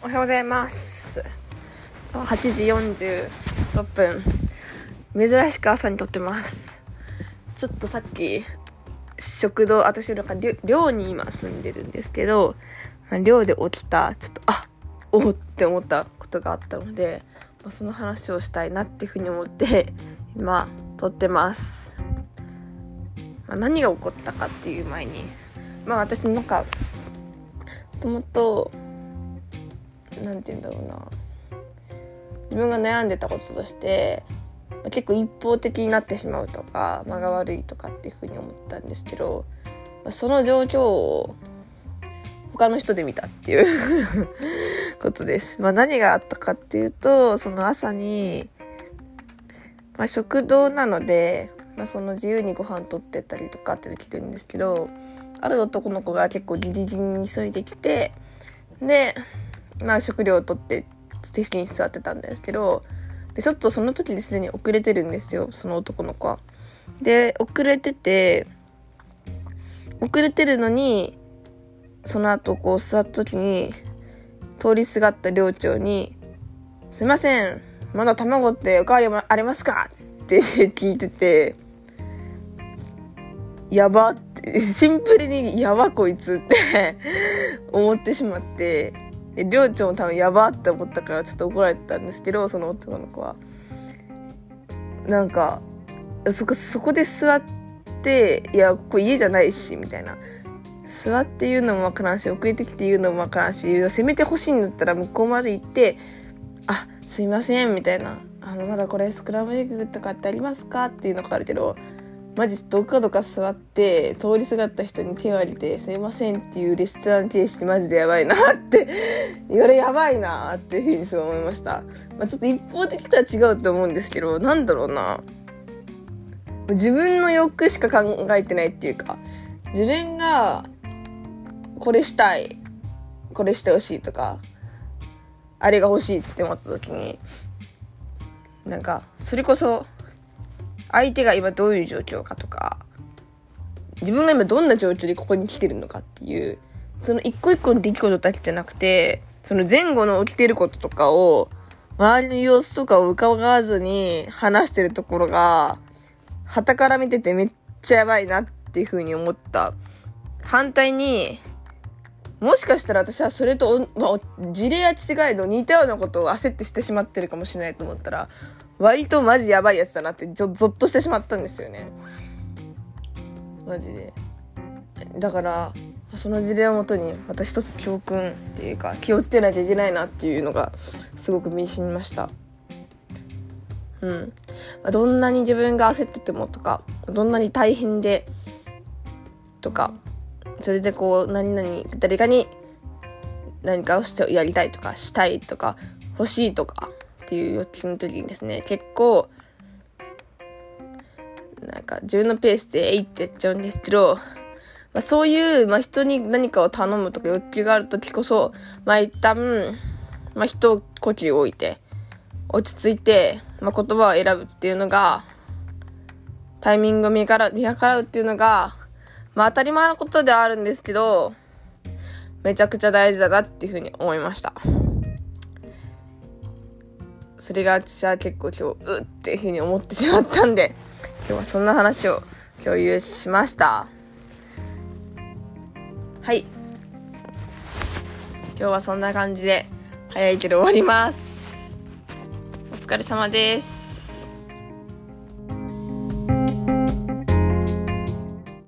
おはようございます。8時46分。珍しく朝に撮ってます。ちょっとさっき食堂私なんか寮に今住んでるんですけど寮で起きたちょっとあおおって思ったことがあったので、まあ、その話をしたいなっていうふうに思って今撮ってます。まあ、何が起こったかっていう前にまあ私なんかもともと何て言うんだろうな自分が悩んでたこととして結構一方的になってしまうとか間が悪いとかっていうふうに思ったんですけどその状況を他の人で見たっていう ことです。まあ、何があったかっていうとその朝に、まあ、食堂なのでまあ、その自由にご飯取ってったりとかってできるんですけどある男の子が結構ギリギリに急いできてでまあ食料を取って席に座ってたんですけどでちょっとその時ですでに遅れてるんですよその男の子は。で遅れてて遅れてるのにその後こう座った時に通りすがった寮長に「すいませんまだ卵っておかわりありますか?」って聞いててやばって、シンプルにやばこいつって思ってしまって、寮長も多分やばって思ったからちょっと怒られてたんですけど、その男の子は。なんか、そこ、そこで座って、いや、ここ家じゃないし、みたいな。座って言うのもわからんし、遅れてきて言うのもわからんし、せめて欲しいんだったら向こうまで行って、あ、すいません、みたいな。あの、まだこれスクラムエッグとかってありますか？っていうのがあるけど、マジどかどか座って通りすがった人に手を挙げて「すいません」っていうレストラン停止ってマジでやばいなって これやばいなっていうふうにそう思いました、まあ、ちょっと一方的とは違うと思うんですけどなんだろうな。自分の欲しか考えてないっていうか自分がこれしたいこれしてほしいとかあれが欲しいって思った時になんかそれこそ相手が今どういう状況かとか、自分が今どんな状況でここに来てるのかっていう、その一個一個の出来事だけじゃなくて、その前後の起きてることとかを、周りの様子とかを伺わずに話してるところが、旗から見ててめっちゃやばいなっていう風に思った。反対に、もしかしたら私はそれと、まあ、事例や違いの似たようなことを焦ってしてしまってるかもしれないと思ったら、割とマジやばいやつだなってちょゾッとしてしまったんですよね。マジで。だからその事例をもとに私一つ教訓っていうか気をつけなきゃいけないなっていうのがすごく身にしみました。うん、まあ、どんなに自分が焦っててもとかどんなに大変でとかそれでこう何々誰かに何かをしてやりたいとかしたいとか欲しいとかっていう欲求の時にですね、結構、なんか自分のペースでえいってやっちゃうんですけど、まあ、そういう、まあ、人に何かを頼むとか欲求がある時こそ、まあ、一旦、まあ、一呼吸置いて、落ち着いて、まあ、言葉を選ぶっていうのが、タイミングを見計ら見計らうっていうのが、まあ、当たり前のことではあるんですけど、めちゃくちゃ大事だなっていうふうに思いました。それが私は結構今日、うっていうふうに思ってしまったんで、今日はそんな話を共有しました。はい。今日はそんな感じで、早いけど終わります。お疲れ様です。